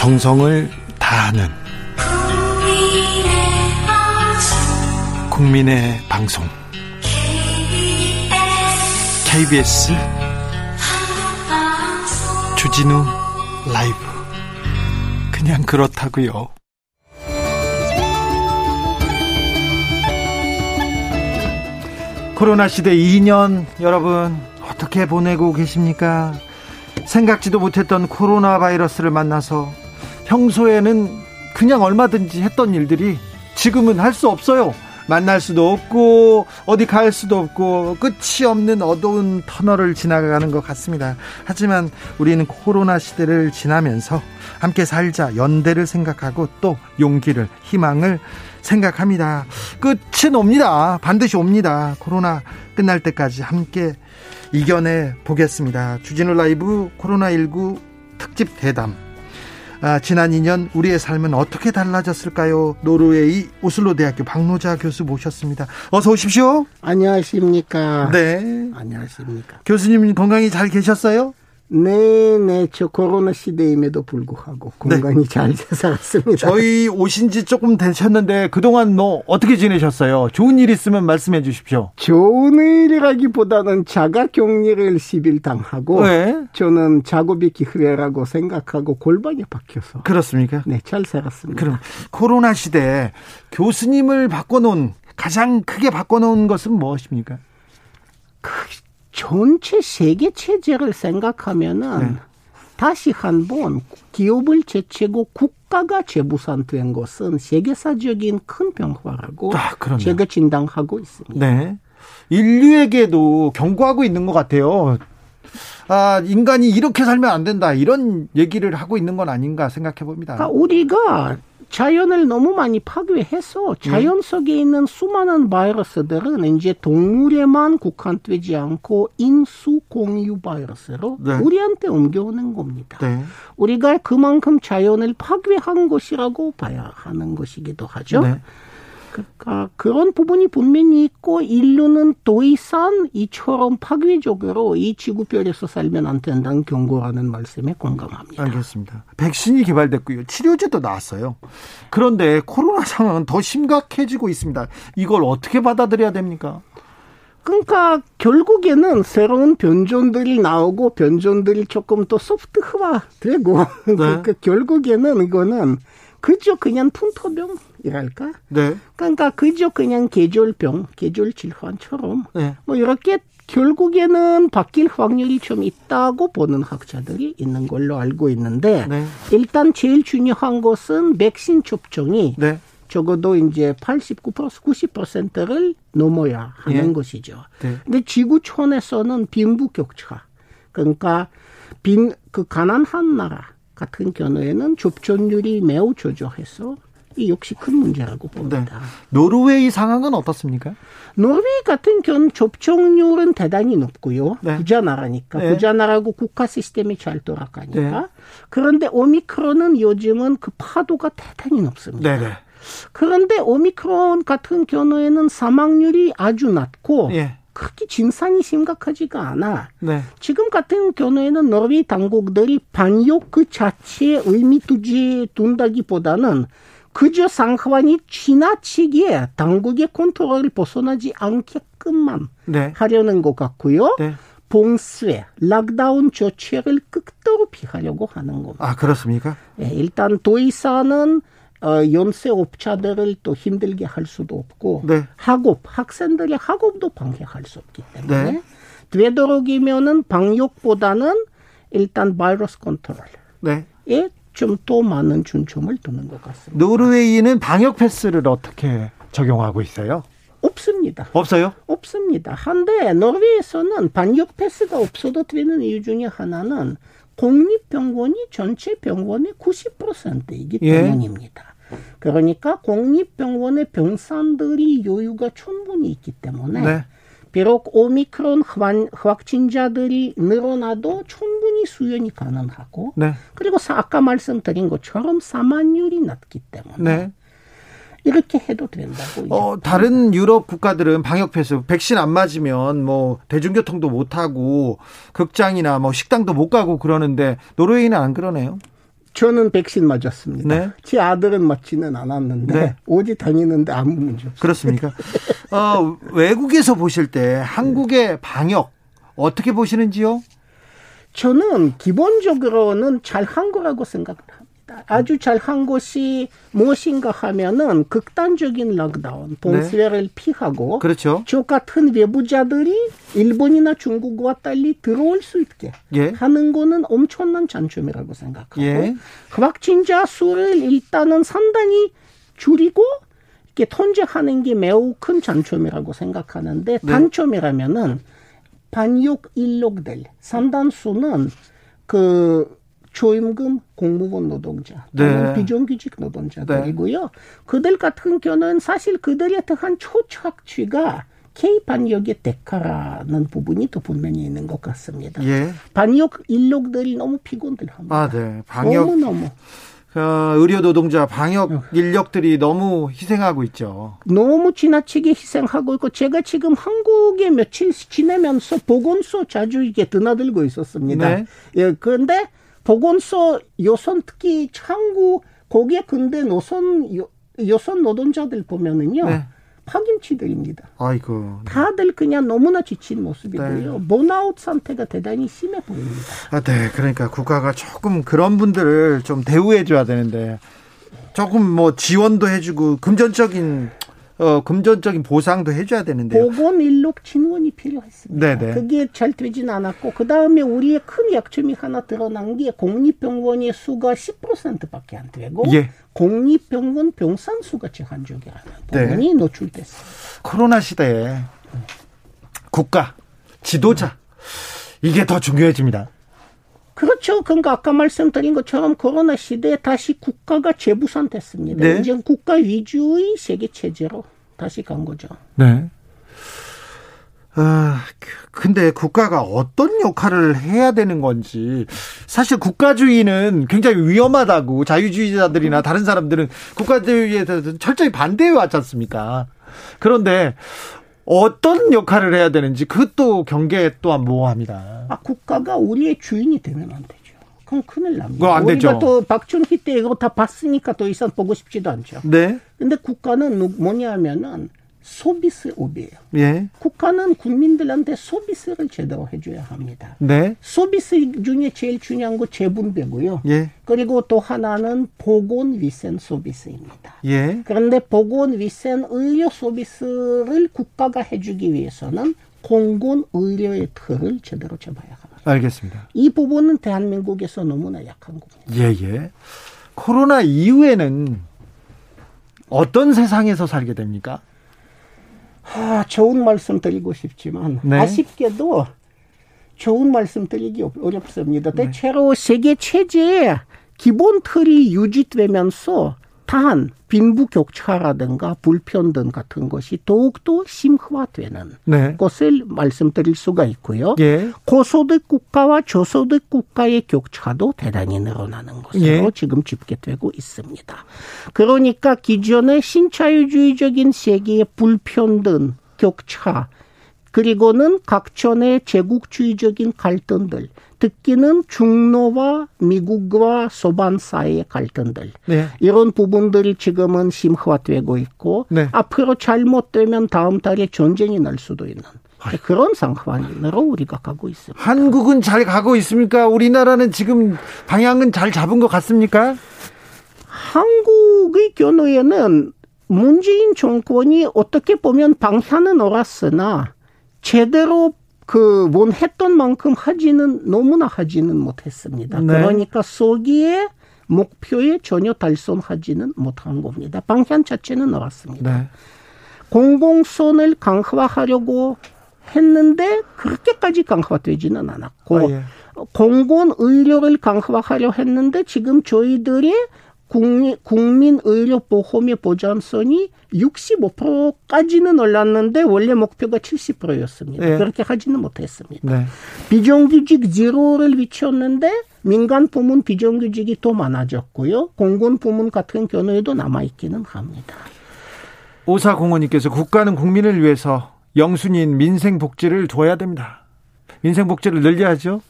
정성을 다하는 국민의 방송 KBS 주진우 라이브 그냥 그렇다고요. 코로나 시대 2년 여러분 어떻게 보내고 계십니까? 생각지도 못했던 코로나 바이러스를 만나서 평소에는 그냥 얼마든지 했던 일들이 지금은 할 수 없어요. 만날 수도 없고 어디 갈 수도 없고 끝이 없는 어두운 터널을 지나가는 것 같습니다. 하지만 우리는 코로나 시대를 지나면서 함께 살자 연대를 생각하고 또 용기를 희망을 생각합니다. 끝은 옵니다. 반드시 옵니다. 코로나 끝날 때까지 함께 이겨내 보겠습니다. 주진우 라이브 코로나19 특집 대담. 아, 지난 2년 우리의 삶은 어떻게 달라졌을까요? 노르웨이 오슬로 대학교 박노자 교수 모셨습니다. 어서 오십시오. 안녕하십니까? 네. 안녕하십니까? 교수님 건강히 잘 계셨어요? 네, 네, 저 코로나 시대임에도 불구하고 건강히 네. 잘 살았습니다. 저희 오신 지 조금 되셨는데 그동안 뭐 어떻게 지내셨어요? 좋은 일 있으면 말씀해 주십시오. 좋은 일이라기보다는 자가 격리를 10일 당하고 네. 저는 작업이 기회라고 생각하고 골반이 박혀서 그렇습니까? 네, 잘 살았습니다. 그럼 코로나 시대에 교수님을 바꿔놓은 가장 크게 바꿔놓은 것은 무엇입니까? 그 전체 세계 체제를 생각하면은 네. 다시 한번 기업을 제치고 국가가 재부산된 것은 세계사적인 큰 변화라고 아, 제가 진단하고 있습니다. 네. 인류에게도 경고하고 있는 것 같아요. 아, 인간이 이렇게 살면 안 된다. 이런 얘기를 하고 있는 건 아닌가 생각해 봅니다. 그러니까 우리가 자연을 너무 많이 파괴해서 자연 네. 속에 있는 수많은 바이러스들은 이제 동물에만 국한되지 않고 인수 공유 바이러스로 네. 우리한테 옮겨오는 겁니다. 네. 우리가 그만큼 자연을 파괴한 것이라고 봐야 하는 것이기도 하죠. 네. 그러니까 그런 부분이 분명히 있고 인류는 더 이상 이처럼 파괴적으로 이 지구별에서 살면 안 된다는 경고하는 말씀에 공감합니다. 알겠습니다. 백신이 개발됐고요. 치료제도 나왔어요. 그런데 코로나 상황은 더 심각해지고 있습니다. 이걸 어떻게 받아들여야 됩니까? 그러니까 결국에는 새로운 변종들이 나오고 변종들이 조금 더 소프트화 되고 네. 그러니까 결국에는 이거는 그저 그냥 풍토병이랄까? 네. 그러니까 그저 그냥 계절병, 계절 질환처럼 네. 뭐 이렇게 결국에는 바뀔 확률이 좀 있다고 보는 학자들이 있는 걸로 알고 있는데 네. 일단 제일 중요한 것은 백신 접종이 네. 적어도 이제 89% 90%를 넘어야 하는 예. 것이죠. 네. 근데 지구촌에서는 빈부격차 그러니까 빈 그 가난한 나라 같은 경우에는 접종률이 매우 저조해서 이 역시 큰 문제라고 봅니다. 네. 노르웨이 상황은 어떻습니까? 노르웨이 같은 경우는 접종률은 대단히 높고요. 네. 부자 나라니까. 네. 부자 나라고 국가 시스템이 잘 돌아가니까. 네. 그런데 오미크론은 요즘은 그 파도가 대단히 높습니다. 네, 네. 그런데 오미크론 같은 경우에는 사망률이 아주 낮고 예. 그렇게 진상이 심각하지가 않아. 네. 지금 같은 경우에는 노르웨이 당국들이 반역 그 자체에 의미 두지 둔다기보다는 그저 상황이 지나치게 당국의 컨트롤을 벗어나지 않게끔만 네. 하려는 것 같고요. 네. 봉쇄, lockdown 조치를 극도로 피하려고 하는 겁니다. 아 그렇습니까? 네, 일단 더 이상은 어, 영세업자들을 또 힘들게 할 수도 없고 네. 학업 학생들의 학업도 방해할 수 없기 때문에 네. 되도록이면은 방역보다는 일단 바이러스 컨트롤에 네. 좀더 많은 중점을 두는 것 같습니다. 노르웨이는 방역 패스를 어떻게 적용하고 있어요? 없습니다. 없어요? 없습니다. 한데 노르웨이에서는 방역 패스가 없어도 되는 이유 중에 하나는 공립병원이 전체 병원의 90%이기 예. 때문입니다. 그러니까 공립병원의 병상들이 여유가 충분히 있기 때문에 네. 비록 오미크론 확진자들이 늘어나도 충분히 수연이 가능하고 네. 그리고 아까 말씀드린 것처럼 사망률이 낮기 때문에 네. 이렇게 해도 된다고. 어, 다른 유럽 국가들은 방역 패스, 백신 안 맞으면 뭐 대중교통도 못 하고 극장이나 뭐 식당도 못 가고 그러는데 노르웨이는 안 그러네요. 저는 백신 맞았습니다. 네. 제 아들은 맞지는 않았는데 네. 오지 다니는데 아무 문제 없어요. 그렇습니까? 어, 외국에서 보실 때 한국의 방역 어떻게 보시는지요? 저는 기본적으로는 잘 한 거라고 생각합니다. 아주 잘한 것이 무엇인가 하면은 극단적인 락다운, 봉쇄를 네. 피하고 그렇죠. 저 같은 외부자들이 일본이나 중국과 달리 들어올 수 있게 예. 하는 거는 엄청난 장점이라고 생각하고 예. 확진자 수를 일단은 상당히 줄이고 이렇게 통제하는 게 매우 큰 장점이라고 생각하는데 네. 단점이라면은 반역 인력들 상당수는 그 초임금 공무원 노동자 또는 네. 비정규직 노동자들이고요. 네. 그들 같은 경우는 사실 그들의 특한 초착취가 K 반역의 대가라는 부분이 또 분명히 있는 것 같습니다. 예. 반역 인력들이 너무 피곤들합니다. 아, 네. 방역 너무 너무. 어, 의료 노동자 방역 어. 인력들이 너무 희생하고 있죠. 너무 지나치게 희생하고 있고 제가 지금 한국에 며칠 지내면서 보건소 자주 이게 드나들고 있었습니다. 네. 예, 그런데 보건소 여선 특히 창구 거기에 근데 노선 여선 노동자들 보면은요. 네. 파김치들입니다. 아이고. 다들 그냥 너무나 지친 모습이고요. 네. 번아웃 상태가 대단히 심해 보입니다. 아, 네. 그러니까 국가가 조금 그런 분들을 좀 대우해 줘야 되는데 조금 뭐 지원도 해주고 금전적인 어, 금전적인 보상도 해줘야 되는데요. 보건 인력 진원이 필요했습니다. 네네. 그게 잘 되진 않았고 그 다음에 우리의 큰 약점이 하나 드러난 게 국립병원의 수가 10%밖에 안 되고 예. 국립병원 병상 수가 제한 적이라는 네. 부분이 네. 노출됐습니다. 코로나 시대에 국가 지도자 이게 더 중요해집니다. 그렇죠. 그러니까 아까 말씀드린 것처럼 코로나 시대에 다시 국가가 재부산됐습니다. 네. 이제 국가 위주의 세계 체제로 다시 간 거죠. 네. 아, 근데 국가가 어떤 역할을 해야 되는 건지 사실 국가주의는 굉장히 위험하다고 자유주의자들이나 다른 사람들은 국가주의에 대해서 철저히 반대해 왔지 않습니까? 그런데 어떤 역할을 해야 되는지 그것도 경계 또한 모호합니다. 아, 국가가 우리의 주인이 되면 안 되죠. 그럼 큰일 납니다. 안 우리가 되죠. 또 박준희 때 이거 다 봤으니까 더 이상 보고 싶지도 않죠. 네. 근데 국가는 뭐냐면은 소비스업이에요. 예. 국가는 국민들한테 소비스를 제대로 해줘야 합니다. 네. 소비스 중에 제일 중요한 거 재분배고요. 예. 그리고 또 하나는 보건 위생 서비스입니다. 예. 그런데 보건 위생 의료 서비스를 국가가 해주기 위해서는 공공 의료의 틀을 제대로 잡아야 합니다. 알겠습니다. 이 부분은 대한민국에서 너무나 약한 겁니다. 예, 예. 코로나 이후에는 어떤 세상에서 살게 됩니까? 아, 좋은 말씀 드리고 싶지만 네. 아쉽게도 좋은 말씀 드리기 어렵습니다. 네. 대체로 세계 체제의 기본 틀이 유지되면서 단 빈부격차라든가 불평등 같은 것이 더욱더 심화되는 네. 것을 말씀드릴 수가 있고요. 예. 고소득 국가와 저소득 국가의 격차도 대단히 늘어나는 것으로 예. 지금 집계되고 있습니다. 그러니까 기존의 신자유주의적인 세계의 불평등, 격차, 그리고는 각촌의 제국주의적인 갈등들, 특히는 중노와 미국과 소반 사이의 갈등들 네. 이런 부분들이 지금은 심화되고 있고 네. 앞으로 잘못되면 다음 달에 전쟁이 날 수도 있는 그런 상황으로 우리가 가고 있습니다. 한국은 잘 가고 있습니까? 우리나라는 지금 방향은 잘 잡은 것 같습니까? 한국의 경우에는 문재인 정권이 어떻게 보면 방향은 옳았으나 제대로 그 원했던 만큼 하지는 너무나 하지는 못했습니다. 네. 그러니까 소기에 목표에 전혀 달성하지는 못한 겁니다. 방향 자체는 나왔습니다. 네. 공공선을 강화하려고 했는데 그렇게까지 강화되지는 않았고 아, 예. 공공 의료를 강화하려 했는데 지금 저희들의 국민, 국민 의료 보험의 보장성이 65%까지는 올랐는데 원래 목표가 70%였습니다. 네. 그렇게 하지는 못했습니다. 네. 비정규직 제로를 비쳤는데 민간 부문 비정규직이 더 많아졌고요. 공군 부문 같은 경우에도 남아있기는 합니다. 오사공원님께서 국가는 국민을 위해서 영순인 민생 복지를 둬야 됩니다. 민생 복지를 늘려야죠.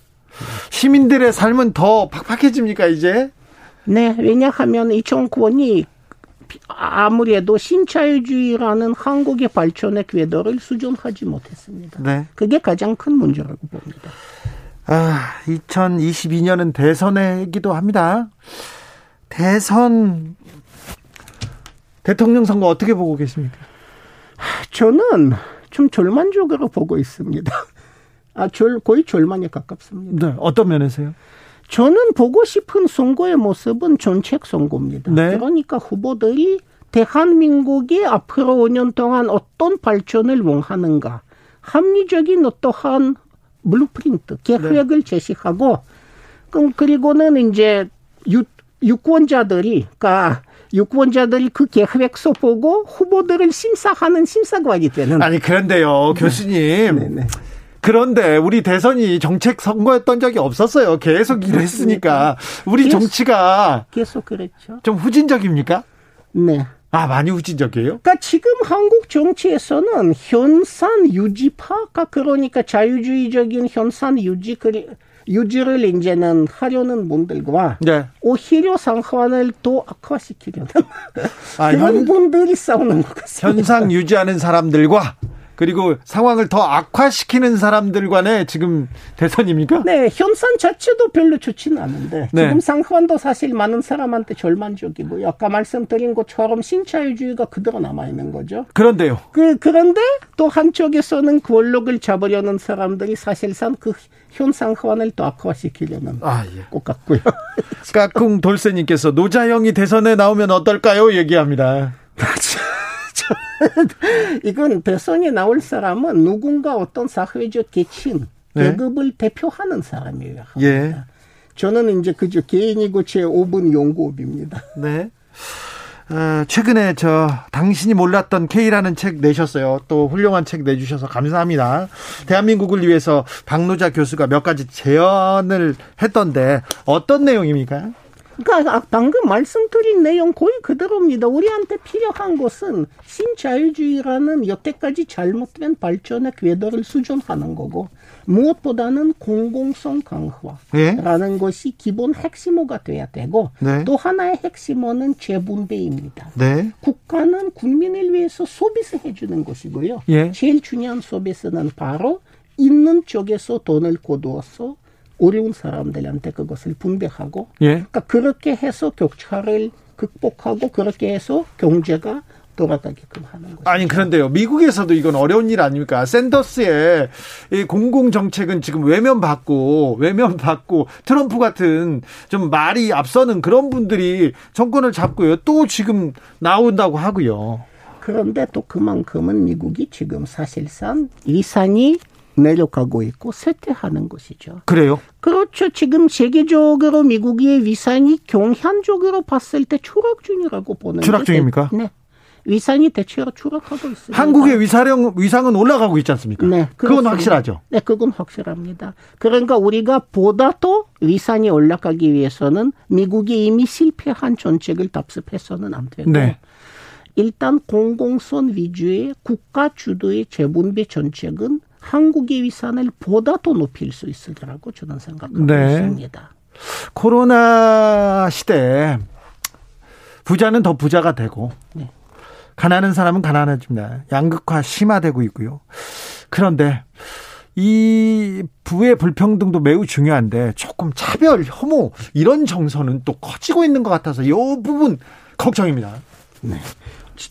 시민들의 삶은 더 팍팍해집니까 이제? 네, 왜냐하면 이 정권이 아무래도 신자유주의라는 한국의 발전의 궤도를 수정하지 못했습니다. 네. 그게 가장 큰 문제라고 봅니다. 아, 2022년은 대선이기도 합니다. 대선 대통령 선거 어떻게 보고 계십니까? 저는 좀 절망적으로 보고 있습니다. 아, 절, 거의 절망에 가깝습니다. 네, 어떤 면에서요? 저는 보고 싶은 선거의 모습은 정책 선거입니다. 네. 그러니까 후보들이 대한민국이 앞으로 5년 동안 어떤 발전을 원하는가, 합리적인 어떠한 blueprint, 계획을 네. 제시하고, 그럼 그리고는 이제 유, 유권자들이, 그러니까 유권자들이 그 계획서 보고 후보들을 심사하는 심사관이 되는. 아니 그런데요, 교수님. 네. 네. 그런데 우리 대선이 정책 선거였던 적이 없었어요. 계속 일했으니까 우리 계속, 정치가 계속 그랬죠. 좀 후진적입니까? 네. 아, 많이 후진적이에요? 그러니까 지금 한국 정치에서는 현상 유지파가 그러니까 자유주의적인 현상 유지 유지를 이제는 하려는 분들과 네. 오히려 상황을 더 악화시키려는 아, 그런 현, 분들이 싸우는 것 같습니다. 현상 유지하는 사람들과 그리고 상황을 더 악화시키는 사람들 간의 지금 대선입니까? 네, 현상 자체도 별로 좋지는 않은데 네. 지금 상황도 사실 많은 사람한테 절만적이고 아까 말씀드린 것처럼 신자유주의가 그대로 남아 있는 거죠. 그런데요. 그 그런데 또 한쪽에서는 권력을 잡으려는 사람들이 사실상 그 현 상황을 또 악화시키려는 아, 예. 것 같고요. 까꿍 돌쇠님께서 노자영이 대선에 나오면 어떨까요? 얘기합니다. 이건 대선에 나올 사람은 누군가 어떤 사회적 계층, 네. 계급을 대표하는 사람이에요. 예. 저는 이제 그저 개인이고 제 5분 연구업입니다. 네. 어, 최근에 저 당신이 몰랐던 K라는 책 내셨어요. 또 훌륭한 책 내주셔서 감사합니다. 대한민국을 위해서 박노자 교수가 몇 가지 제언을 했던데 어떤 내용입니까? 그러니까 아, 방금 말씀드린 내용 거의 그대로입니다. 우리한테 필요한 것은 신자유주의라는 여태까지 잘못된 발전의 궤도를 수정하는 거고 무엇보다는 공공성 강화라는 네? 것이 기본 핵심어가 돼야 되고 네. 또 하나의 핵심어는 재분배입니다. 네. 국가는 국민을 위해서 서비스 해주는 것이고요. 예. 제일 중요한 서비스는 바로 있는 쪽에서 돈을 거두어서 어려운 사람들한테 그것을 분배하고 예. 그러니까 그렇게 해서 격차를 극복하고 그렇게 해서 경제가 돌아가게끔 하는 거죠. 아니 그런데요. 미국에서도 이건 어려운 일 아닙니까? 샌더스의 이 공공 정책은 지금 외면받고 외면받고 트럼프 같은 좀 말이 앞서는 그런 분들이 정권을 잡고요. 또 지금 나온다고 하고요. 그런데 또 그만큼은 미국이 지금 사실상 위산이 내려가고 있고 쇠퇴하는 것이죠. 그래요? 그렇죠. 지금 세계적으로 미국의 위상이 경향적으로 봤을 때 추락 중이라고 보는 추락 중입니까? 네. 위상이 대체로 추락하고 있습니다. 한국의 위사령 위상은 올라가고 있지 않습니까? 네, 그렇습니다. 그건 확실하죠. 네, 그건 확실합니다. 그러니까 우리가 보다 더 위상이 올라가기 위해서는 미국이 이미 실패한 정책을 답습해서는 안 되고 네. 일단 공공선 위주의 국가 주도의 재분배 정책은 한국의 위산을 보다 더 높일 수 있을 거라고 저는 생각하고 네. 있습니다. 코로나 시대에 부자는 더 부자가 되고 네. 가난한 사람은 가난해집니다. 양극화 심화되고 있고요. 그런데 이 부의 불평등도 매우 중요한데 조금 차별, 혐오 이런 정서는 또 커지고 있는 것 같아서 이 부분 걱정입니다. 네.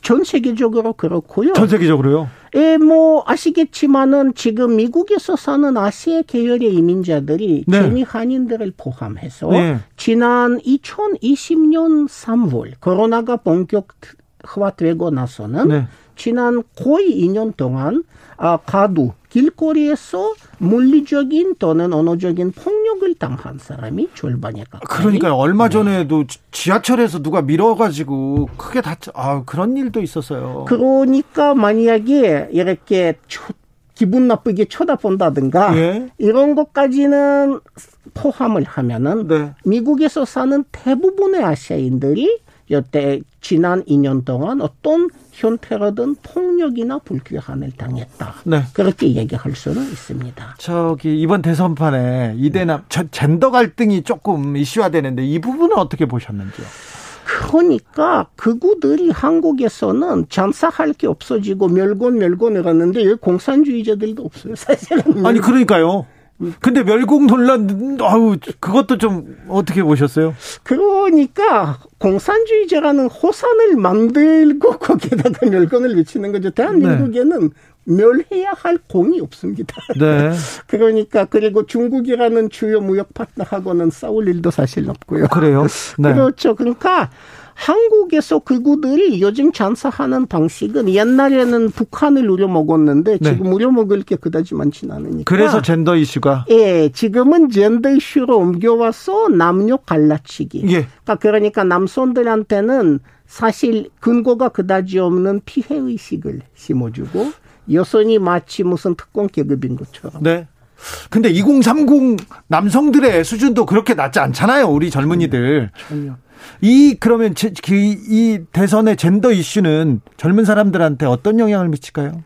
전 세계적으로 그렇고요. 전 세계적으로요? 예, 뭐 아시겠지만은 지금 미국에서 사는 아시아 계열의 이민자들이 네. 재미 한인들을 포함해서 네. 지난 2020년 3월 코로나가 본격화되고 나서는 네. 지난 거의 2년 동안 아, 가두 길거리에서 물리적인 또는 언어적인 폭력을 당한 사람이 절반에 가까이. 그러니까 얼마 전에도 지하철에서 누가 밀어가지고 크게 다쳐. 아 그런 일도 있었어요. 그러니까 만약에 이렇게 초, 기분 나쁘게 쳐다본다든가 예? 이런 것까지는 포함을 하면은 네. 미국에서 사는 대부분의 아시아인들이 여태 지난 2년 동안 어떤 형태로든 폭력이나 불쾌함을 당했다. 네. 그렇게 얘기할 수는 있습니다. 저기 이번 대선판에 이대남 네. 젠더 갈등이 조금 이슈화되는데 이 부분은 어떻게 보셨는지요? 그러니까 그구들이 한국에서는 장사할 게 없어지고 멸곤 멸곤을 하는데 여기 공산주의자들도 없어요 사실은. 아니 그러니까요. 근데 멸공 논란, 아우, 그것도 좀 어떻게 보셨어요? 그러니까 공산주의자라는 호산을 만들고 거기에다가 멸공을 미치는 거죠. 대한민국에는 네. 멸해야 할 공이 없습니다. 네. 그러니까 그리고 중국이라는 주요 무역 파트너하고는 싸울 일도 사실 없고요. 그래요? 네. 그렇죠. 그러니까 한국에서 그구들이 요즘 장사하는 방식은 옛날에는 북한을 우려먹었는데 네. 지금 우려먹을 게 그다지 많지는 않으니까. 그래서 젠더 이슈가? 예, 지금은 젠더 이슈로 옮겨와서 남녀 갈라치기. 예. 그러니까, 그러니까 남성들한테는 사실 근거가 그다지 없는 피해 의식을 심어주고 여성이 마치 무슨 특권 계급인 것처럼. 네. 근데 2030 남성들의 수준도 그렇게 낮지 않잖아요. 우리 젊은이들. 전혀. 이 그러면 그, 이 대선의 젠더 이슈는 젊은 사람들한테 어떤 영향을 미칠까요?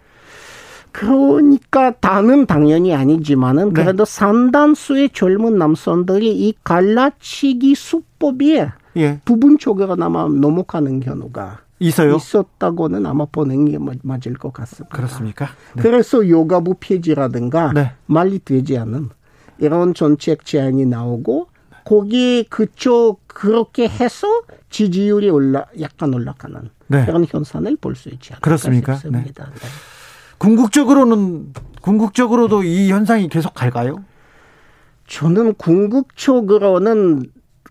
그러니까 다는 당연히 아니지만은 네. 그래도 네. 상당수의 젊은 남성들이 이 갈라치기 수법에 예. 부분적으로나마 넘어가는 경우가 있어요? 있었다고는 아마 보는 게 맞을 것 같습니다. 그렇습니까? 네. 그래서 요가부 폐지라든가 네. 말이 되지 않은 이런 정책 제안이 나오고 거기 그쪽 그렇게 해서 지지율이 올라 약간 올라가는 네. 그런 현상을 볼 수 있지 않을까 그렇습니까? 싶습니다. 네. 네. 궁극적으로는 궁극적으로도 이 현상이 계속 갈까요? 저는 궁극적으로는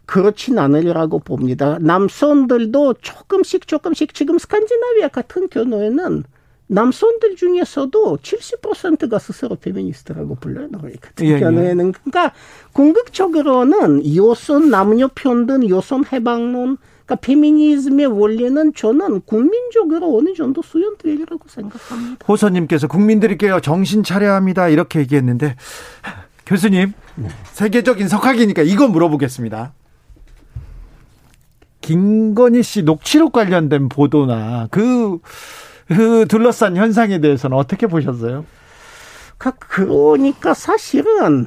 그렇진 않으리라고 봅니다. 남성들도 조금씩 조금씩 지금 스칸디나비아 같은 경우에는 남성들 중에서도 70%가 스스로 페미니스트라고 불러요. 그러니까 예, 예. 경우에는 그러니까 궁극적으로는 요선 남녀 편등, 요선 해방론, 그러니까 페미니즘의 원리는 저는 국민적으로 어느 정도 수용되리라고 생각합니다. 호선님께서 국민들께요 정신 차려야 합니다 이렇게 얘기했는데 교수님 네. 세계적인 석학이니까 이거 물어보겠습니다. 김건희 씨 녹취록 관련된 보도나 그 그 둘러싼 현상에 대해서는 어떻게 보셨어요? 그러니까 사실은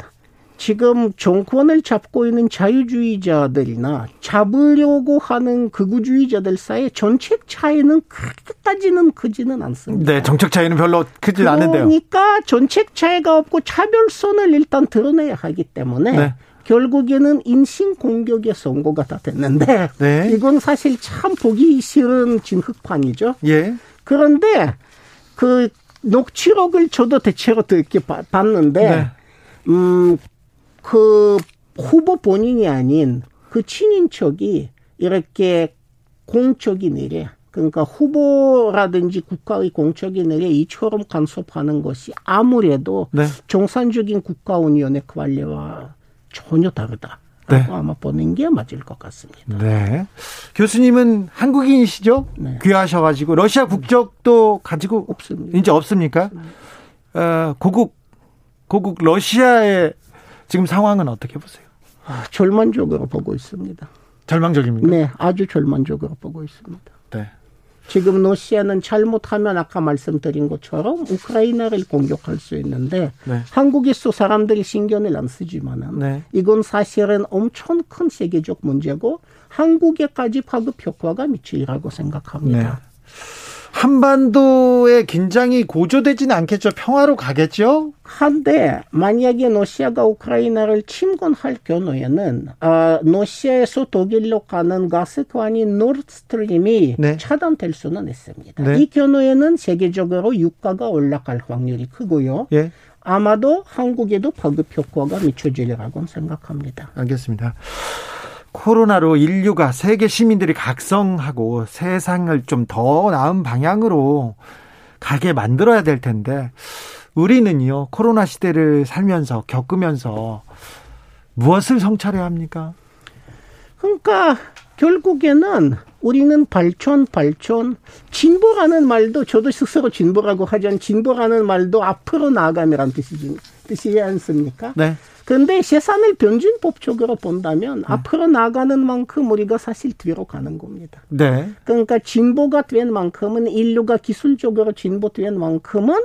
지금 정권을 잡고 있는 자유주의자들이나 잡으려고 하는 극우주의자들 사이에 정책 차이는 그렇게까지는 크지는 않습니다. 네, 정책 차이는 별로 크진 않은데요. 그러니까 정책 차이가 없고 차별선을 일단 드러내야 하기 때문에 네. 결국에는 인신 공격의 선고가 다 됐는데 네. 이건 사실 참 보기 싫은 진흙판이죠. 예. 그런데 그 녹취록을 저도 대체로 이렇게 봤는데 네. 음그 후보 본인이 아닌 그 친인척이 이렇게 공적인 일에 그러니까 후보라든지 국가의 공적인 일에 이처럼 간섭하는 것이 아무래도 네. 정상적인 국가운영의 관리와 전혀 다르다. 네. 아마 보는 게 맞을 것 같습니다. 네. 교수님은 한국인이시죠? 네. 귀하셔가지고 러시아 국적도 가지고 없습니다. 이제 없습니까? 어, 고국 고국 러시아의 지금 상황은 어떻게 보세요? 아, 절망적으로 보고 있습니다. 절망적입니까? 네, 아주 절망적으로 보고 있습니다. 네. 지금 러시아는 잘못하면 아까 말씀드린 것처럼 우크라이나를 공격할 수 있는데 네. 한국에서 사람들이 신경을 안 쓰지만은 네. 이건 사실은 엄청 큰 세계적 문제고 한국에까지 파급 효과가 미치리라고 생각합니다. 네. 한반도의 긴장이 고조되지는 않겠죠. 평화로 가겠죠. 한데 만약에 러시아가 우크라이나를 침공할 경우에는 어, 러시아에서 독일로 가는 가스관인 노르스트림이 네. 차단될 수는 있습니다. 네. 이 경우에는 세계적으로 유가가 올라갈 확률이 크고요. 예. 아마도 한국에도 파급 효과가 미쳐지리라고 생각합니다. 알겠습니다. 코로나로 인류가 세계 시민들이 각성하고 세상을 좀 더 나은 방향으로 가게 만들어야 될 텐데 우리는요 코로나 시대를 살면서 겪으면서 무엇을 성찰해야 합니까? 그러니까 결국에는 우리는 발전 발전 진보라는 말도 저도 스스로 진보라고 하지만 진보라는 말도 앞으로 나아감이란 뜻이지 뜻이지 않습니까? 네. 근데 세상을 변진법적으로 본다면 네. 앞으로 나가는 만큼 우리가 사실 뒤로 가는 겁니다. 네. 그러니까 진보가 된 만큼은 인류가 기술적으로 진보된 만큼은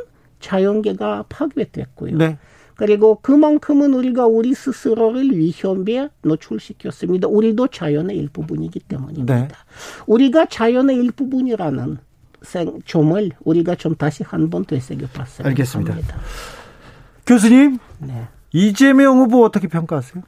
자연계가 파괴됐고요. 네. 그리고 그만큼은 우리가 우리 스스로를 위험에 노출시켰습니다. 우리도 자연의 일부분이기 때문입니다. 네. 우리가 자연의 일부분이라는 생, 점을 우리가 좀 다시 한 번 되새겨봤어야 알겠습니다. 합니다. 교수님, 네. 이재명 후보 어떻게 평가하세요?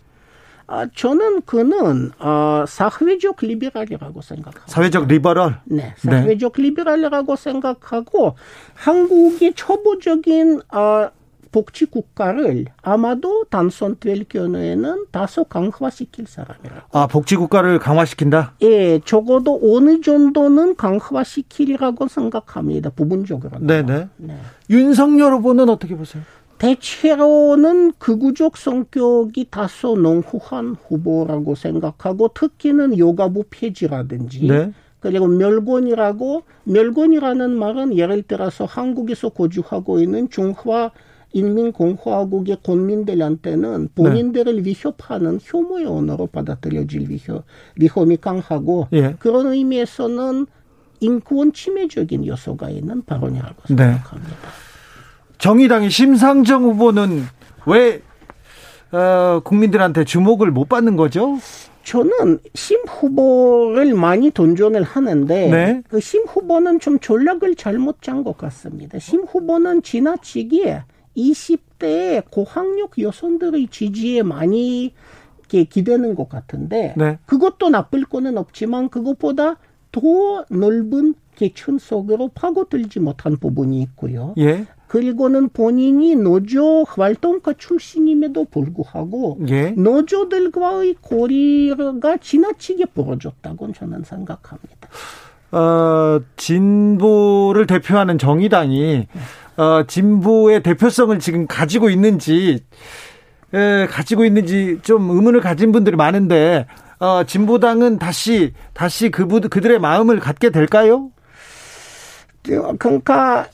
아, 저는 그는 어, 사회적 liberal이라고 생각합니다. 사회적 liberal? 네, 사회적 네. liberal이라고 생각하고 한국의 초보적인 어, 복지 국가를 아마도 당선될 경우에는 다소 강화시킬 사람이라고. 아, 복지 국가를 강화시킨다? 예, 적어도 어느 정도는 강화시키리라고 생각합니다. 부분적으로. 네네. 네. 윤석열 후보는 어떻게 보세요? 대체로는 극우적 성격이 다소 농후한 후보라고 생각하고 특히는 요가부 폐지라든지 네. 그리고 멸곤이라고 멸곤이라는 말은 예를 들어서 한국에서 거주하고 있는 중화 인민공화국의 국민들한테는 본인들을 네. 위협하는 혐오의 언어로 받아들여질 위협, 위험이 강하고 예. 그런 의미에서는 인권 침해적인 요소가 있는 발언이라고 네. 생각합니다. 정의당의 심상정 후보는 왜 어, 국민들한테 주목을 못 받는 거죠? 저는 심 후보를 많이 돈전을 하는데 네. 그심 후보는 좀 전략을 잘못 짠 것 같습니다. 심 후보는 지나치게 20대의 고학력 여성들의 지지에 많이 기대는 것 같은데 네. 그것도 나쁠 거는 없지만 그것보다 더 넓은 계층 속으로 파고들지 못한 부분이 있고요. 예. 그리고는 본인이 노조 활동가 출신임에도 불구하고 예. 노조들과의 고리가 지나치게 벌어졌다고 저는 생각합니다. 어, 진보를 대표하는 정의당이 네. 어, 진보의 대표성을 지금 가지고 있는지 에, 가지고 있는지 좀 의문을 가진 분들이 많은데 어, 진보당은 다시 다시 그분 그들의 마음을 갖게 될까요? 그러니까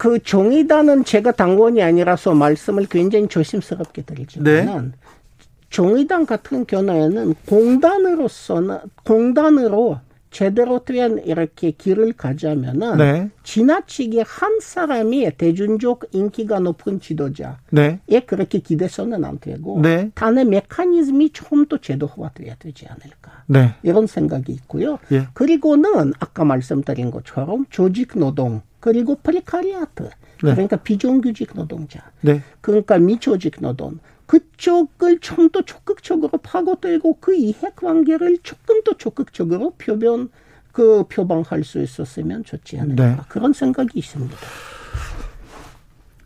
그 정의당은 제가 당원이 아니라서 말씀을 굉장히 조심스럽게 드리지만은 네. 정의당 같은 경우에는 공당으로서는 공당으로 제대로 된 이렇게 길을 가자면은 네. 지나치게 한 사람이 대중적 인기가 높은 지도자에 네. 그렇게 기대서는 안 되고 네. 당의 메커니즘이 좀더 제도화돼야 되지 않을까 네. 이런 생각이 있고요. 예. 그리고는 아까 말씀드린 것처럼 조직 노동 그리고 precariat 네. 그러니까 비정규직 노동자 네. 그러니까 미조직 노동 그쪽을 좀 더 적극적으로 파고들고 그 이해 관계를 조금 더 적극적으로 표변 그 표방할 수 있었으면 좋지 않을까 네. 그런 생각이 있습니다.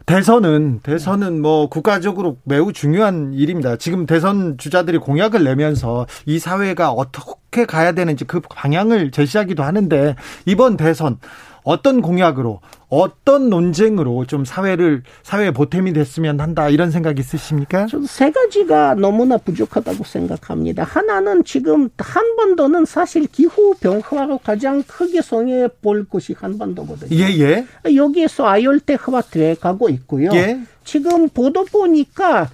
대선은 대선은 뭐 국가적으로 매우 중요한 일입니다. 지금 대선 주자들이 공약을 내면서 이 사회가 어떻게 가야 되는지 그 방향을 제시하기도 하는데 이번 대선 어떤 공약으로 어떤 논쟁으로 좀 사회를 사회에 보탬이 됐으면 한다 이런 생각 있으십니까? 저는 세 가지가 너무나 부족하다고 생각합니다. 하나는 지금 한반도는 사실 기후 변화로 가장 크게 손해 볼 것이 한반도거든요. 예, 예. 여기에서 아열대화가 돼 가고 있고요. 예. 지금 보도 보니까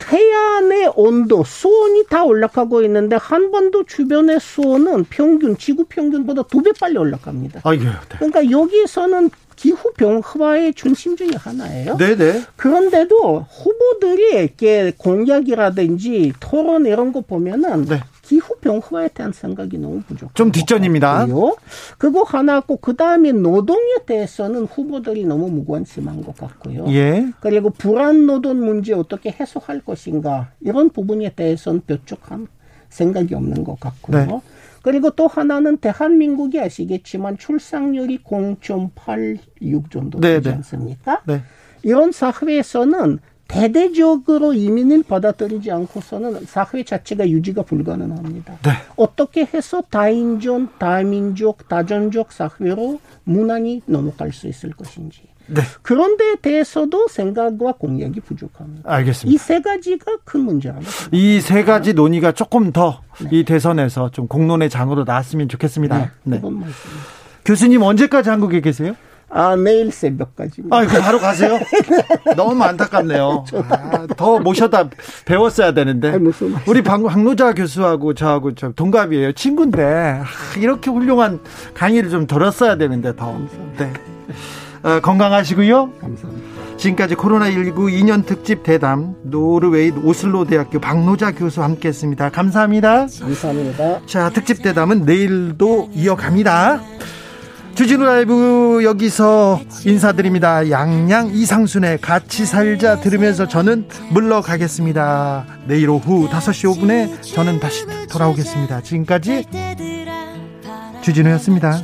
태양의 온도, 수온이 다 올라가고 있는데 한반도 주변의 수온은 평균, 지구 평균보다 두 배 빨리 올라갑니다. 아이고, 네. 그러니까 여기서는 기후 변화의 중심 중의 하나예요. 네네. 그런데도 후보들이 이렇게 공약이라든지 토론 이런 거 보면은 네. 기후 변화에 대한 생각이 너무 부족. 좀 뒷전입니다. 그거 하나고 그 다음에 노동에 대해서는 후보들이 너무 무관심한 것 같고요. 예. 그리고 불안 노동 문제 어떻게 해소할 것인가 이런 부분에 대해서는 뾰족한 생각이 없는 것 같고요. 네. 그리고 또 하나는 대한민국이 아시겠지만 출산율이 0.86 정도 되지 네, 네. 않습니까? 네. 이런 사회에서는 대대적으로 이민을 받아들이지 않고서는 사회 자체가 유지가 불가능합니다. 네. 어떻게 해서 다인종, 다민족, 다전적 사회로 무난히 넘어갈 수 있을 것인지. 네. 그런 데에 대해서도 생각과 공약이 부족합니다. 알겠습니다. 이 세 가지가 큰 문제라고 이 세 가지 논의가 조금 더이 네. 대선에서 좀 공론의 장으로 나왔으면 좋겠습니다. 네. 네. 교수님 언제까지 한국에 계세요? 아, 내일 새벽까지. 아, 이거 바로 가세요? 너무 안타깝네요. 아, 더 모셔다 배웠어야 되는데. 우리 방, 박노자 교수하고 저하고 좀 동갑이에요. 친구인데, 아, 이렇게 훌륭한 강의를 좀 들었어야 되는데, 더. 네. 어, 건강하시고요. 감사합니다. 지금까지 코로나19 2년 특집 대담 노르웨이 오슬로 대학교 박노자 교수 함께 했습니다. 감사합니다. 감사합니다. 자, 특집 대담은 내일도 이어갑니다. 주진우 라이브 여기서 인사드립니다. 양양 이상순의 같이 살자 들으면서 저는 물러가겠습니다. 내일 오후 5시 5분에 저는 다시 돌아오겠습니다. 지금까지 주진우였습니다.